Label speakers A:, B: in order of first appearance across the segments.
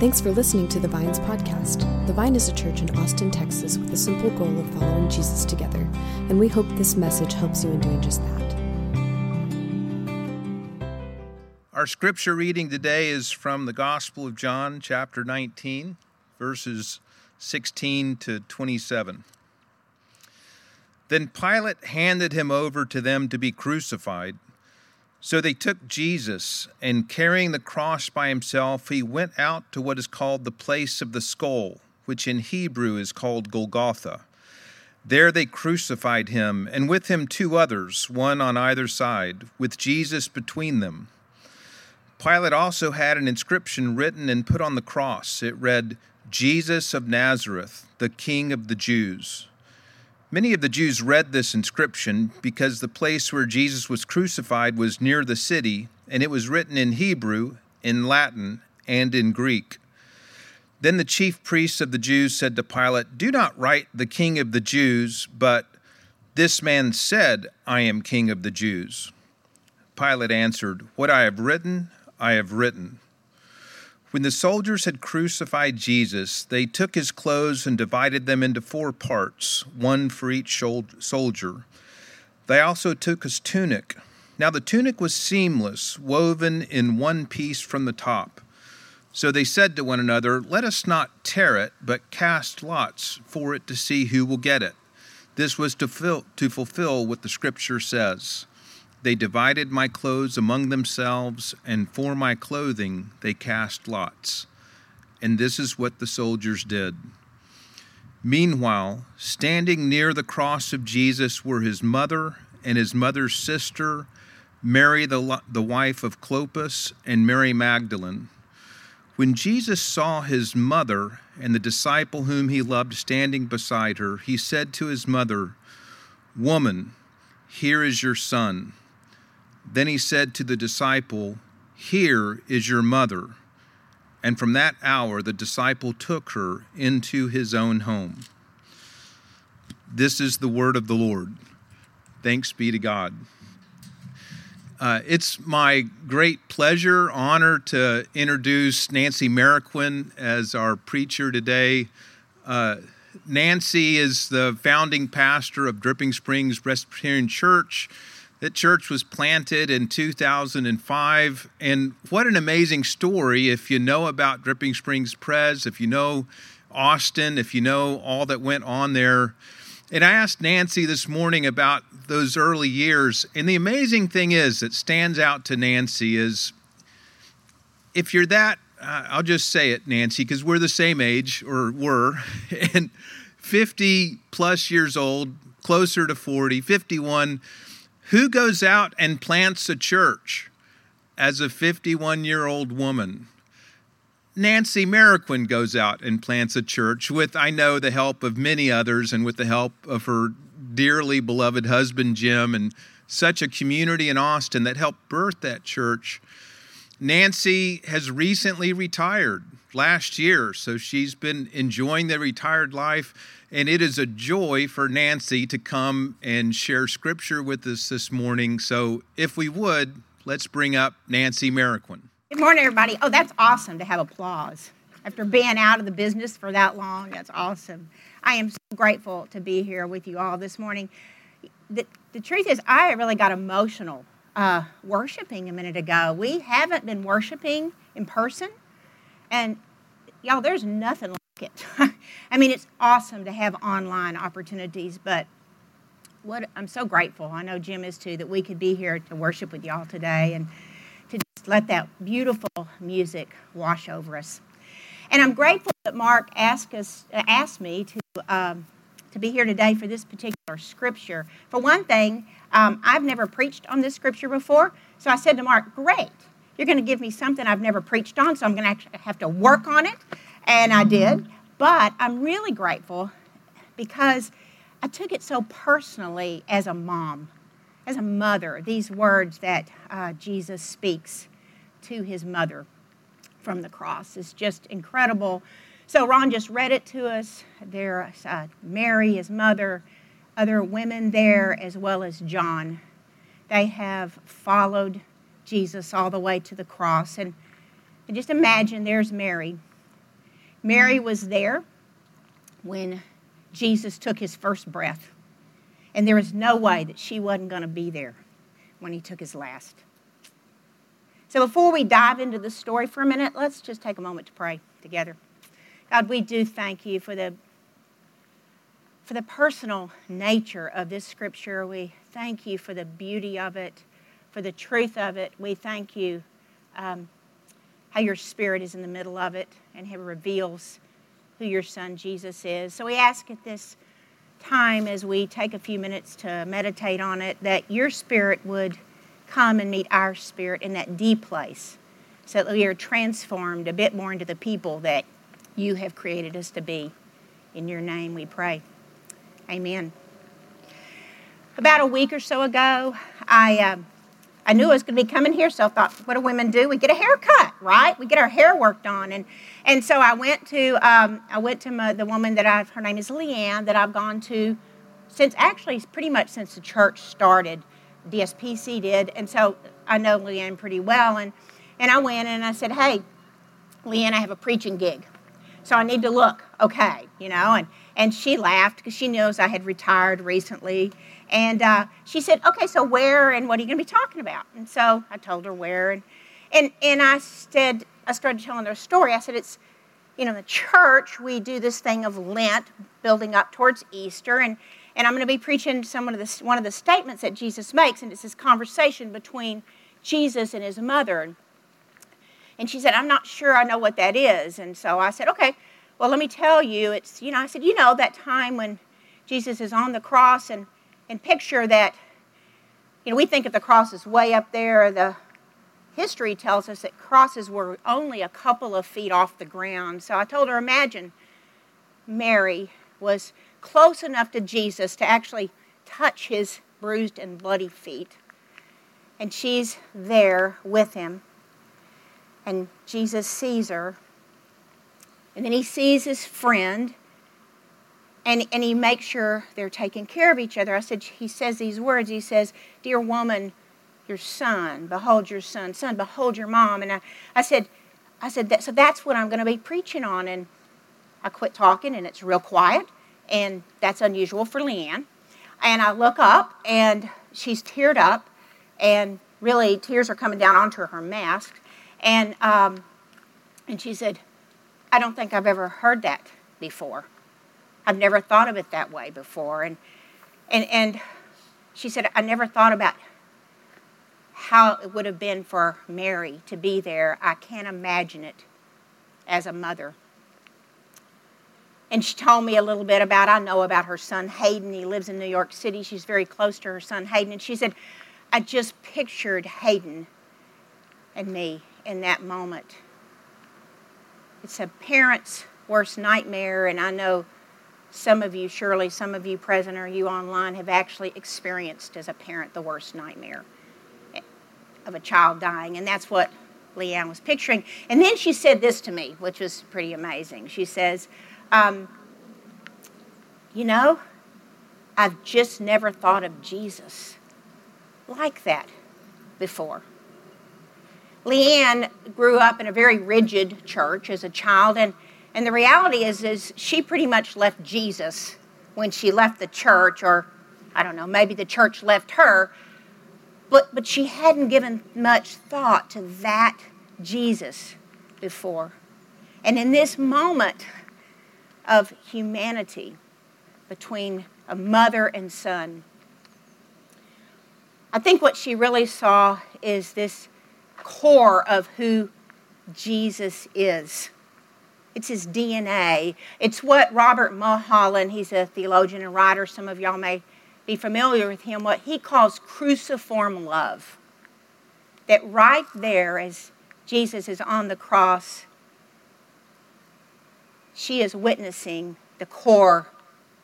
A: Thanks for listening to the Vines podcast. The Vine is a church in Austin, Texas, with the simple goal of following Jesus together, and we hope this message helps you in doing just that.
B: Our scripture reading today is from the Gospel of John, chapter 19, verses 16 to 27. Then Pilate handed him over to them to be crucified. So they took Jesus, and carrying the cross by himself, he went out to what is called the place of the skull, which in Hebrew is called Golgotha. There they crucified him, and with him two others, one on either side, with Jesus between them. Pilate also had an inscription written and put on the cross. It read, Jesus of Nazareth, the King of the Jews. Many of the Jews read this inscription because the place where Jesus was crucified was near the city, and it was written in Hebrew, in Latin, and in Greek. Then the chief priests of the Jews said to Pilate, Do not write the King of the Jews, but this man said, I am King of the Jews. Pilate answered, What I have written, I have written. When the soldiers had crucified Jesus, they took his clothes and divided them into four parts, one for each soldier. They also took his tunic. Now the tunic was seamless, woven in one piece from the top. So they said to one another, Let us not tear it, but cast lots for it to see who will get it. This was to, fill, to fulfill what the scripture says. They divided my clothes among themselves, and for my clothing they cast lots. And this is what the soldiers did. Meanwhile, standing near the cross of Jesus were his mother and his mother's sister, Mary, the, the wife of Clopas, and Mary Magdalene. When Jesus saw his mother and the disciple whom he loved standing beside her, he said to his mother, Woman, here is your son. Then he said to the disciple, Here is your mother. And from that hour, the disciple took her into his own home. This is the word of the Lord. Thanks be to God. Uh, it's my great pleasure, honor to introduce Nancy Marroquin as our preacher today. Uh, Nancy is the founding pastor of Dripping Springs Presbyterian Church. That church was planted in 2005. And what an amazing story if you know about Dripping Springs Pres, if you know Austin, if you know all that went on there. And I asked Nancy this morning about those early years. And the amazing thing is that stands out to Nancy is if you're that, uh, I'll just say it, Nancy, because we're the same age, or were, and 50 plus years old, closer to 40, 51 who goes out and plants a church as a 51 year old woman? Nancy Marroquin goes out and plants a church with, I know, the help of many others and with the help of her dearly beloved husband, Jim, and such a community in Austin that helped birth that church. Nancy has recently retired last year, so she's been enjoying the retired life and it is a joy for Nancy to come and share scripture with us this morning. So, if we would, let's bring up Nancy Marroquin.
C: Good morning, everybody. Oh, that's awesome to have applause. After being out of the business for that long, that's awesome. I am so grateful to be here with you all this morning. The, the truth is, I really got emotional uh, worshiping a minute ago. We haven't been worshiping in person, and y'all, there's nothing like it. I mean, it's awesome to have online opportunities, but what I'm so grateful. I know Jim is too that we could be here to worship with y'all today and to just let that beautiful music wash over us. And I'm grateful that Mark asked us asked me to um, to be here today for this particular scripture. For one thing, um, I've never preached on this scripture before, so I said to Mark, "Great, you're going to give me something I've never preached on, so I'm going to have to work on it." And I did. But I'm really grateful because I took it so personally as a mom, as a mother, these words that uh, Jesus speaks to his mother from the cross is just incredible. So Ron just read it to us. There's uh, Mary, his mother, other women there, as well as John. They have followed Jesus all the way to the cross. And, and just imagine there's Mary Mary was there when Jesus took his first breath. And there is no way that she wasn't going to be there when he took his last. So before we dive into the story for a minute, let's just take a moment to pray together. God, we do thank you for the for the personal nature of this scripture. We thank you for the beauty of it, for the truth of it. We thank you um, how your spirit is in the middle of it and how reveals who your son Jesus is. So we ask at this time as we take a few minutes to meditate on it that your spirit would come and meet our spirit in that deep place so that we are transformed a bit more into the people that you have created us to be. In your name we pray. Amen. About a week or so ago, I, uh, I knew I was going to be coming here, so I thought, what do women do? We get a haircut, right? We get our hair worked on. And, and so I went to, um, I went to my, the woman that I've, her name is Leanne, that I've gone to since, actually, pretty much since the church started. DSPC did. And so I know Leanne pretty well. And, and I went and I said, hey, Leanne, I have a preaching gig. So I need to look okay, you know. And, and she laughed because she knows I had retired recently. And uh, she said, okay, so where and what are you going to be talking about? And so I told her where. And, and, and I said, I started telling her a story. I said, it's, you know, in the church, we do this thing of Lent, building up towards Easter. And, and I'm going to be preaching some of the, one of the statements that Jesus makes. And it's this conversation between Jesus and his mother. And she said, I'm not sure I know what that is. And so I said, okay, well, let me tell you. It's, you know, I said, you know, that time when Jesus is on the cross and, and picture that, you know, we think of the cross as way up there. The history tells us that crosses were only a couple of feet off the ground. So I told her, imagine Mary was close enough to Jesus to actually touch his bruised and bloody feet. And she's there with him and Jesus sees her. And then he sees his friend and, and he makes sure they're taking care of each other. I said, he says these words. He says, Dear woman, your son, behold your son, son, behold your mom. And I, I said, I said, that, so that's what I'm going to be preaching on. And I quit talking and it's real quiet. And that's unusual for Leanne. And I look up and she's teared up and really tears are coming down onto her mask. And, um, and she said, I don't think I've ever heard that before. I've never thought of it that way before. And, and, and she said, I never thought about how it would have been for Mary to be there. I can't imagine it as a mother. And she told me a little bit about, I know about her son Hayden. He lives in New York City. She's very close to her son Hayden. And she said, I just pictured Hayden and me in that moment. It's a parent's worst nightmare, and I know some of you, surely some of you present or you online, have actually experienced as a parent the worst nightmare of a child dying, and that's what Leanne was picturing. And then she said this to me, which was pretty amazing. She says, um, You know, I've just never thought of Jesus like that before. Leanne grew up in a very rigid church as a child, and, and the reality is, is she pretty much left Jesus when she left the church, or I don't know, maybe the church left her, but, but she hadn't given much thought to that Jesus before. And in this moment of humanity between a mother and son, I think what she really saw is this core of who Jesus is. It's his DNA. It's what Robert Mulholland, he's a theologian and writer, some of y'all may be familiar with him, what he calls cruciform love. That right there, as Jesus is on the cross, she is witnessing the core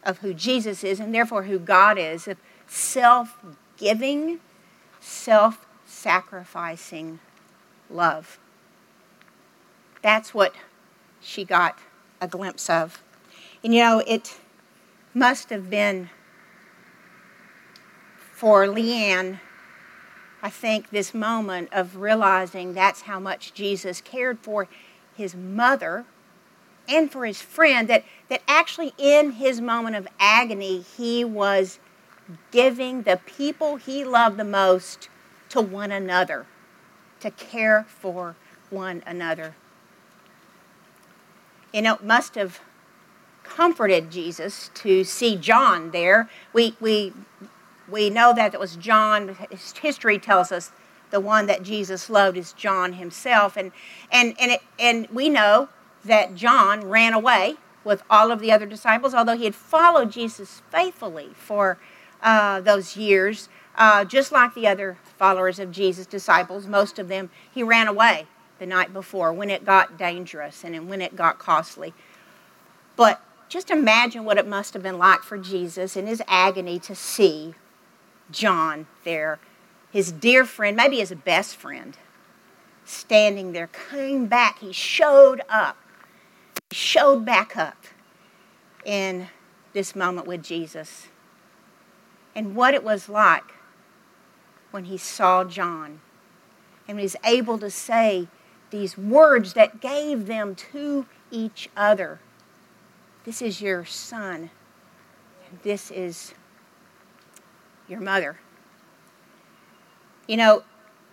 C: of who Jesus is and therefore who God is, of self giving, self sacrificing love. That's what she got a glimpse of. And you know, it must have been for Leanne, I think, this moment of realizing that's how much Jesus cared for his mother and for his friend that, that actually in his moment of agony, he was giving the people he loved the most to one another, to care for one another. You know, it must have comforted Jesus to see John there. We, we, we know that it was John, history tells us the one that Jesus loved is John himself. And, and, and, it, and we know that John ran away with all of the other disciples, although he had followed Jesus faithfully for uh, those years, uh, just like the other followers of Jesus, disciples, most of them, he ran away the night before when it got dangerous and when it got costly. But just imagine what it must have been like for Jesus in his agony to see John there, his dear friend, maybe his best friend, standing there, came back. He showed up. He showed back up in this moment with Jesus. And what it was like when he saw John and was able to say these words that gave them to each other. This is your son. This is your mother. You know,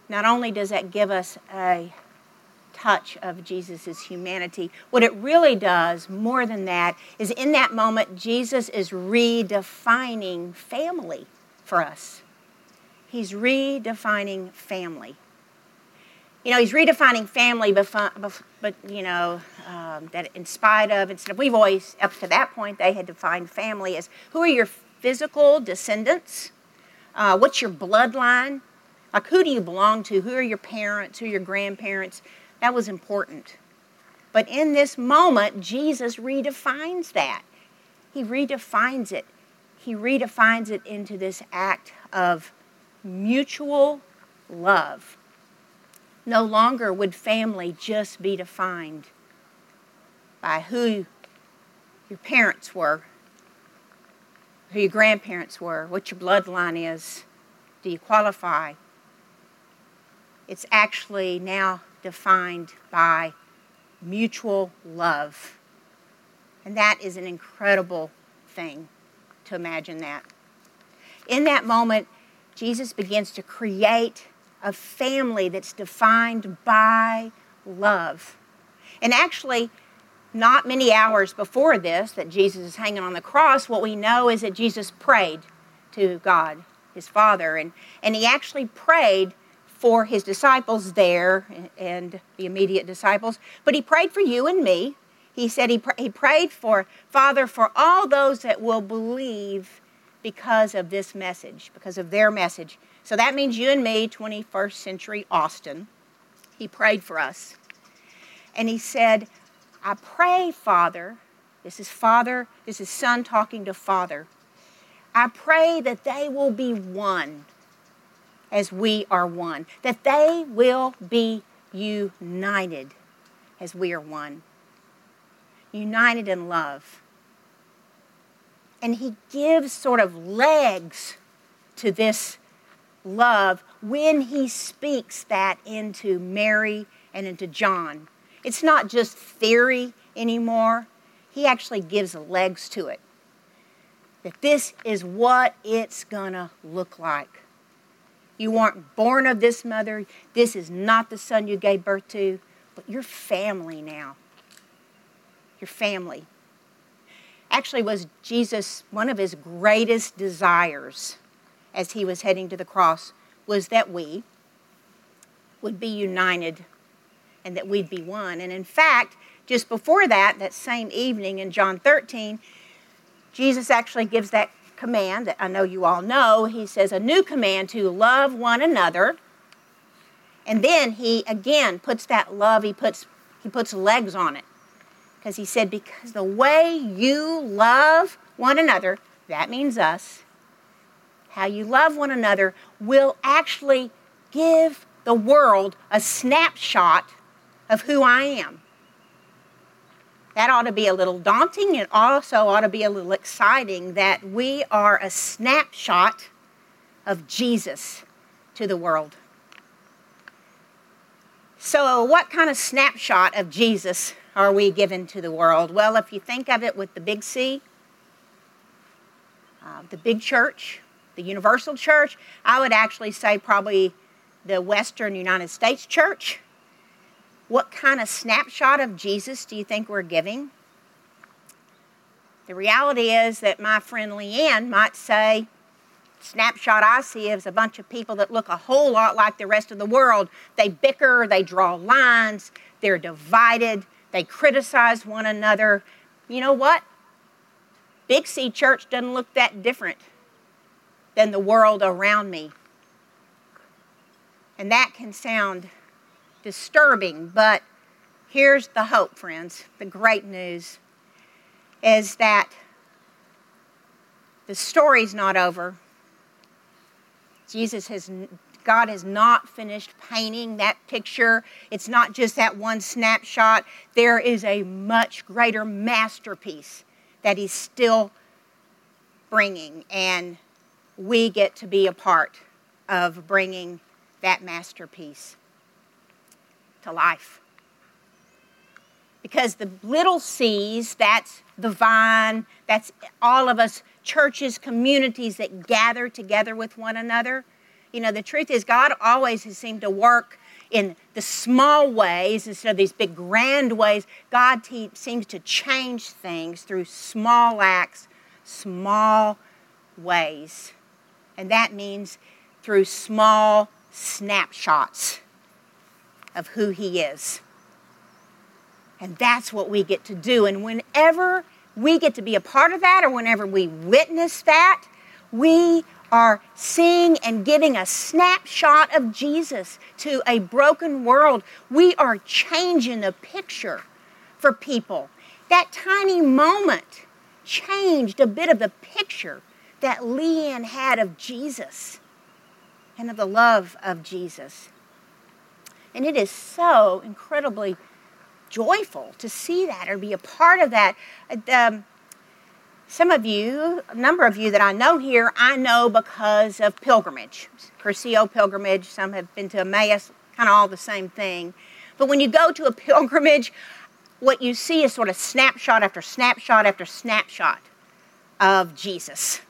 C: not only does that give us a touch of Jesus' humanity, what it really does, more than that, is in that moment, Jesus is redefining family for us. He's redefining family. You know, he's redefining family, but, you know, um, that in spite of, instead of, we've always, up to that point, they had defined family as who are your physical descendants? Uh, what's your bloodline? Like, who do you belong to? Who are your parents? Who are your grandparents? That was important. But in this moment, Jesus redefines that. He redefines it. He redefines it into this act of mutual love. No longer would family just be defined by who your parents were, who your grandparents were, what your bloodline is. Do you qualify? It's actually now defined by mutual love. And that is an incredible thing to imagine that. In that moment, Jesus begins to create a family that's defined by love. And actually, not many hours before this, that Jesus is hanging on the cross, what we know is that Jesus prayed to God, his Father, and, and he actually prayed for his disciples there and the immediate disciples, but he prayed for you and me. He said he, pr- he prayed for, Father, for all those that will believe because of this message, because of their message. So that means you and me, 21st century Austin. He prayed for us. And he said, I pray, Father, this is Father, this is Son talking to Father. I pray that they will be one as we are one, that they will be united as we are one, united in love. And he gives sort of legs to this love when he speaks that into Mary and into John. It's not just theory anymore, he actually gives legs to it. That this is what it's to look like. You weren't born of this mother. This is not the son you gave birth to, but you're family now. Your family. Actually, was Jesus one of his greatest desires as he was heading to the cross was that we would be united and that we'd be one. And in fact, just before that, that same evening in John 13, Jesus actually gives that command that I know you all know. He says, a new command to love one another. And then he again puts that love, he puts, he puts legs on it. Because he said, because the way you love one another, that means us, how you love one another will actually give the world a snapshot of who I am. That ought to be a little daunting. It also ought to be a little exciting that we are a snapshot of Jesus to the world. So, what kind of snapshot of Jesus are we given to the world? Well, if you think of it with the big C, uh, the big church, the universal church, I would actually say probably the Western United States church. What kind of snapshot of Jesus do you think we're giving? The reality is that my friend Leanne might say, snapshot I see is a bunch of people that look a whole lot like the rest of the world. They bicker, they draw lines, they're divided, they criticize one another. You know what? Big C Church doesn't look that different than the world around me. And that can sound disturbing, but here's the hope, friends. The great news is that the story's not over. Jesus has God has not finished painting that picture. It's not just that one snapshot. There is a much greater masterpiece that he's still bringing and we get to be a part of bringing that masterpiece to life. Because the little C's, that's the vine, that's all of us churches, communities that gather together with one another. You know, the truth is, God always has seemed to work in the small ways instead of these big grand ways. God te- seems to change things through small acts, small ways. And that means through small snapshots of who He is. And that's what we get to do. And whenever we get to be a part of that, or whenever we witness that, we are seeing and giving a snapshot of Jesus to a broken world. We are changing the picture for people. That tiny moment changed a bit of the picture that Leanne had of Jesus and of the love of Jesus. And it is so incredibly joyful to see that or be a part of that. Um, some of you, a number of you that I know here, I know because of pilgrimage. Cursillo pilgrimage, some have been to Emmaus, kind of all the same thing. But when you go to a pilgrimage, what you see is sort of snapshot after snapshot after snapshot of Jesus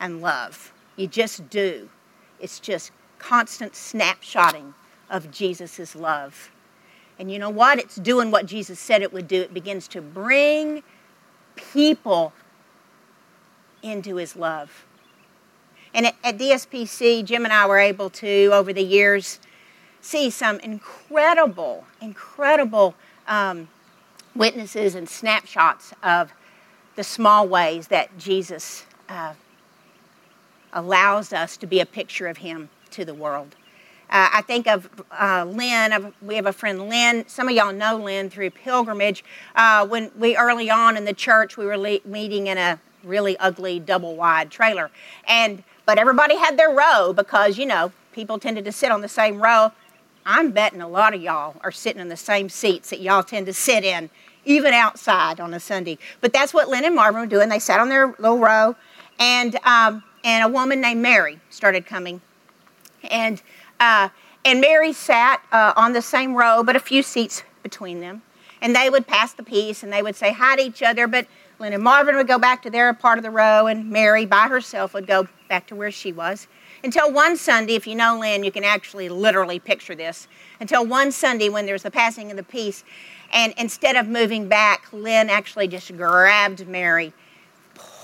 C: and love. You just do. It's just constant snapshotting of Jesus' love. And you know what? It's doing what Jesus said it would do. It begins to bring people into his love. And at, DSPC, Jim and I were able to, over the years, see some incredible, incredible um, witnesses and snapshots of the small ways that Jesus uh, allows us to be a picture of Him to the world. Uh, I think of uh, Lynn. We have a friend, Lynn. Some of y'all know Lynn through pilgrimage. Uh, when we early on in the church, we were le- meeting in a really ugly double wide trailer, and but everybody had their row because you know people tended to sit on the same row. I'm betting a lot of y'all are sitting in the same seats that y'all tend to sit in, even outside on a Sunday. But that's what Lynn and Marvin were doing. They sat on their little row, and um, and a woman named Mary started coming. And, uh, and Mary sat uh, on the same row, but a few seats between them. And they would pass the peace and they would say hi to each other, but Lynn and Marvin would go back to their part of the row, and Mary by herself would go back to where she was. Until one Sunday, if you know Lynn, you can actually literally picture this. Until one Sunday when there's the passing of the peace, and instead of moving back, Lynn actually just grabbed Mary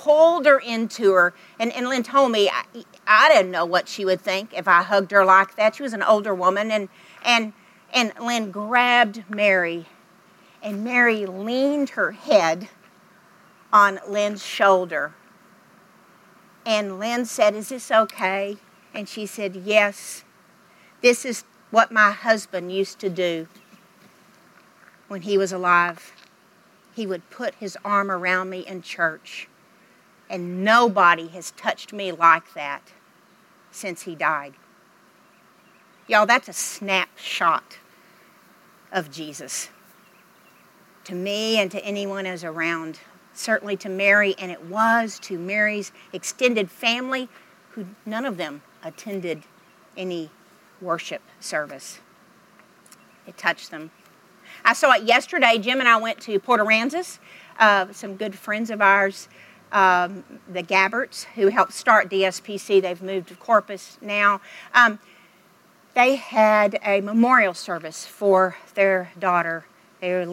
C: pulled her into her. And, and Lynn told me, I, I didn't know what she would think if I hugged her like that. She was an older woman. And, and, and Lynn grabbed Mary, and Mary leaned her head on Lynn's shoulder. And Lynn said, Is this okay? And she said, Yes. This is what my husband used to do when he was alive. He would put his arm around me in church and nobody has touched me like that since he died. Y'all, that's a snapshot of Jesus. To me and to anyone who's around, certainly to Mary, and it was to Mary's extended family, who none of them attended any worship service. It touched them. I saw it yesterday. Jim and I went to Port Aransas. Uh, some good friends of ours, um, the Gabberts, who helped start DSPC. They've moved to Corpus now. Um, they had a memorial service for their daughter. They were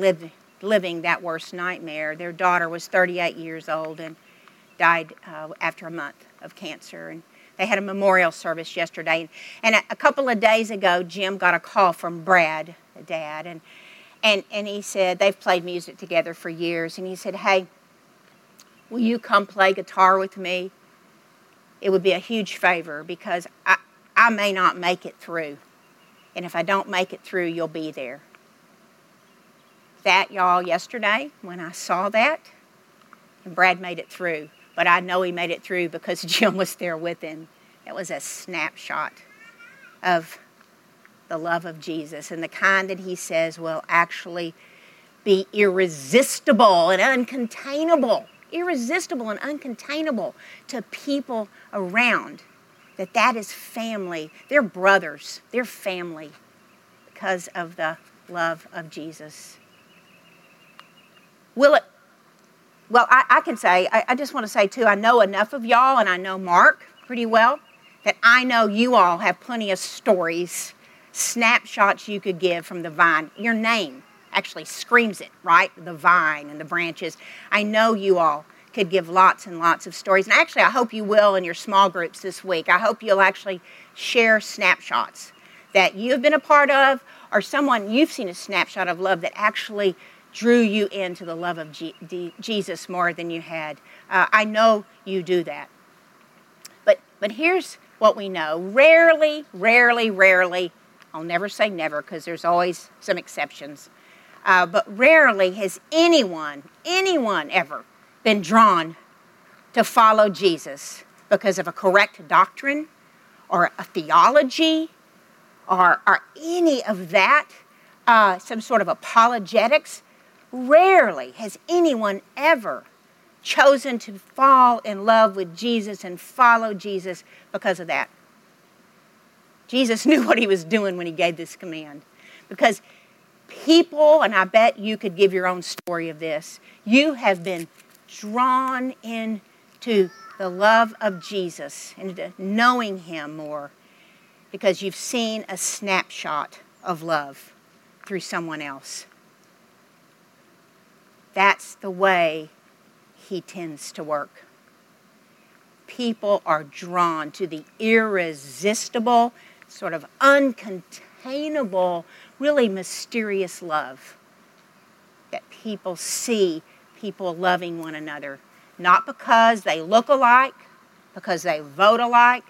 C: living, that worst nightmare. Their daughter was 38 years old and died uh, after a month of cancer. And they had a memorial service yesterday. And a, a couple of days ago, Jim got a call from Brad, the dad, and and, and he said, they've played music together for years. And he said, Hey, will you come play guitar with me? It would be a huge favor because I, I may not make it through. And if I don't make it through, you'll be there. That, y'all, yesterday when I saw that, and Brad made it through. But I know he made it through because Jim was there with him. It was a snapshot of the love of Jesus and the kind that he says will actually be irresistible and uncontainable, irresistible and uncontainable to people around. That that is family. They're brothers. They're family because of the love of Jesus. Will it? Well, I, I can say, I, I just want to say too, I know enough of y'all and I know Mark pretty well that I know you all have plenty of stories snapshots you could give from the vine. Your name actually screams it, right? The vine and the branches. I know you all could give lots and lots of stories. And actually, I hope you will in your small groups this week. I hope you'll actually share snapshots that you've been a part of or someone you've seen a snapshot of love that actually drew you into the love of G- D- Jesus more than you had. Uh, I know you do that. But, but here's what we know rarely, rarely, rarely I'll never say never because there's always some exceptions. Uh, but rarely has anyone, anyone ever been drawn to follow Jesus because of a correct doctrine or a theology or, or any of that, uh, some sort of apologetics. Rarely has anyone ever chosen to fall in love with Jesus and follow Jesus because of that. Jesus knew what he was doing when he gave this command. Because people, and I bet you could give your own story of this, you have been drawn into the love of Jesus, and knowing him more, because you've seen a snapshot of love through someone else. That's the way he tends to work. People are drawn to the irresistible sort of uncontainable, really mysterious love that people see people loving one another, not because they look alike, because they vote alike,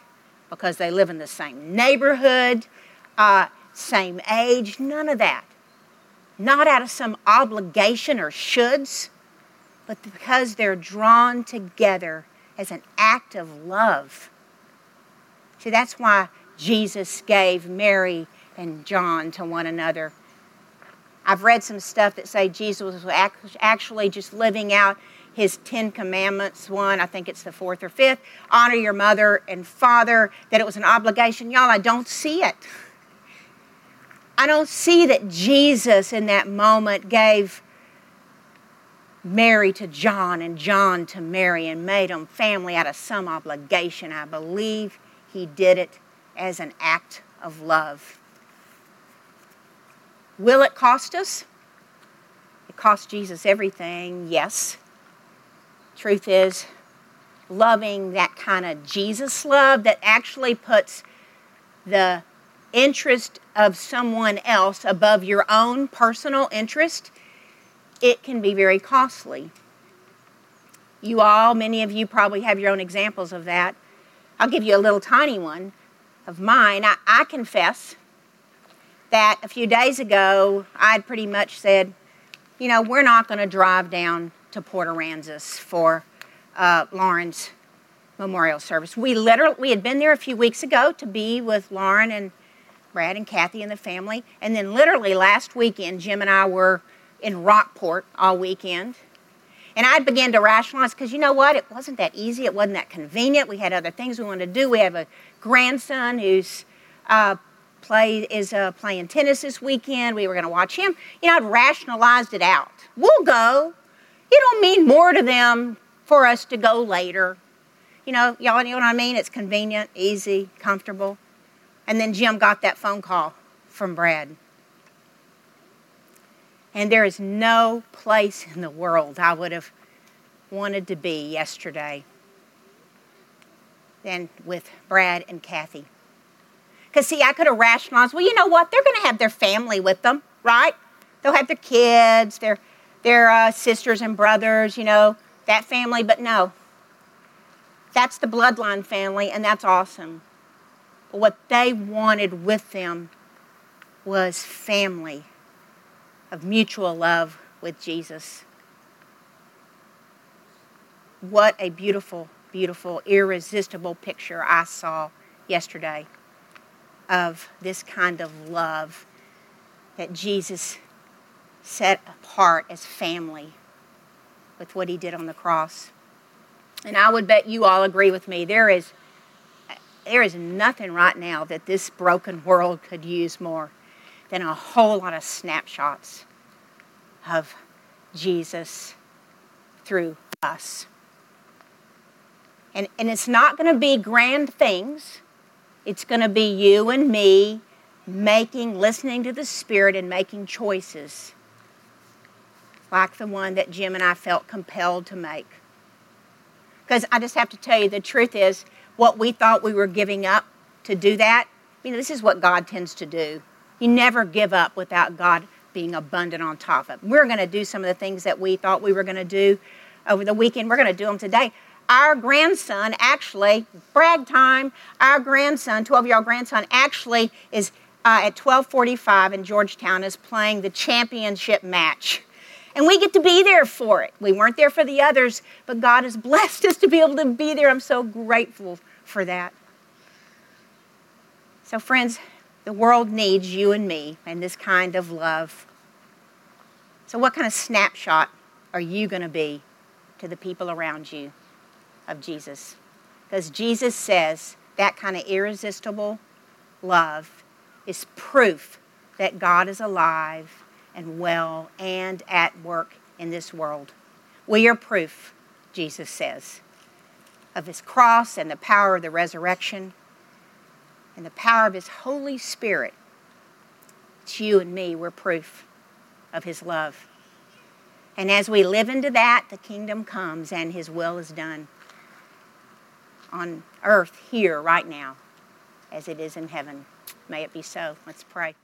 C: because they live in the same neighborhood, uh, same age, none of that. Not out of some obligation or shoulds, but because they're drawn together as an act of love. See, that's why Jesus gave Mary and John to one another. I've read some stuff that say Jesus was actually just living out his Ten Commandments one, I think it's the fourth or fifth, honor your mother and father, that it was an obligation. Y'all, I don't see it. I don't see that Jesus in that moment gave Mary to John and John to Mary and made them family out of some obligation. I believe he did it as an act of love. Will it cost us? It cost Jesus everything, yes. Truth is, loving that kind of Jesus love that actually puts the interest of someone else above your own personal interest, it can be very costly. You all, many of you probably have your own examples of that. I'll give you a little tiny one of mine, I, I confess that a few days ago I'd pretty much said, you know, we're not going to drive down to Port Aransas for uh, Lauren's memorial service. We literally we had been there a few weeks ago to be with Lauren and Brad and Kathy and the family, and then literally last weekend Jim and I were in Rockport all weekend. And I began to rationalize because you know what? It wasn't that easy. It wasn't that convenient. We had other things we wanted to do. We have a grandson who's uh, play is uh, playing tennis this weekend. We were going to watch him. You know, I'd rationalized it out. We'll go. It don't mean more to them for us to go later. You know, y'all you know what I mean? It's convenient, easy, comfortable. And then Jim got that phone call from Brad. And there is no place in the world I would have wanted to be yesterday than with Brad and Kathy. Because, see, I could have rationalized, well, you know what? They're going to have their family with them, right? They'll have their kids, their, their uh, sisters and brothers, you know, that family. But no, that's the bloodline family, and that's awesome. But what they wanted with them was family of mutual love with Jesus. What a beautiful, beautiful, irresistible picture I saw yesterday of this kind of love that Jesus set apart as family with what he did on the cross. And I would bet you all agree with me. There is, there is nothing right now that this broken world could use more than a whole lot of snapshots of Jesus through us. And, and it's not going to be grand things. It's going to be you and me making, listening to the Spirit and making choices like the one that Jim and I felt compelled to make. Because I just have to tell you, the truth is, what we thought we were giving up to do that, you know, this is what God tends to do. You never give up without God being abundant on top of it. We're going to do some of the things that we thought we were going to do over the weekend. We're going to do them today. Our grandson actually, brag time, our grandson, 12 year old grandson, actually is uh, at 1245 in Georgetown is playing the championship match. And we get to be there for it. We weren't there for the others, but God has blessed us to be able to be there. I'm so grateful for that. So, friends, the world needs you and me and this kind of love. So, what kind of snapshot are you going to be to the people around you of Jesus? Because Jesus says that kind of irresistible love is proof that God is alive and well and at work in this world. We are proof, Jesus says, of his cross and the power of the resurrection and the power of his Holy Spirit. It's you and me, we're proof of his love. And as we live into that, the kingdom comes and his will is done on earth here right now as it is in heaven. May it be so. Let's pray.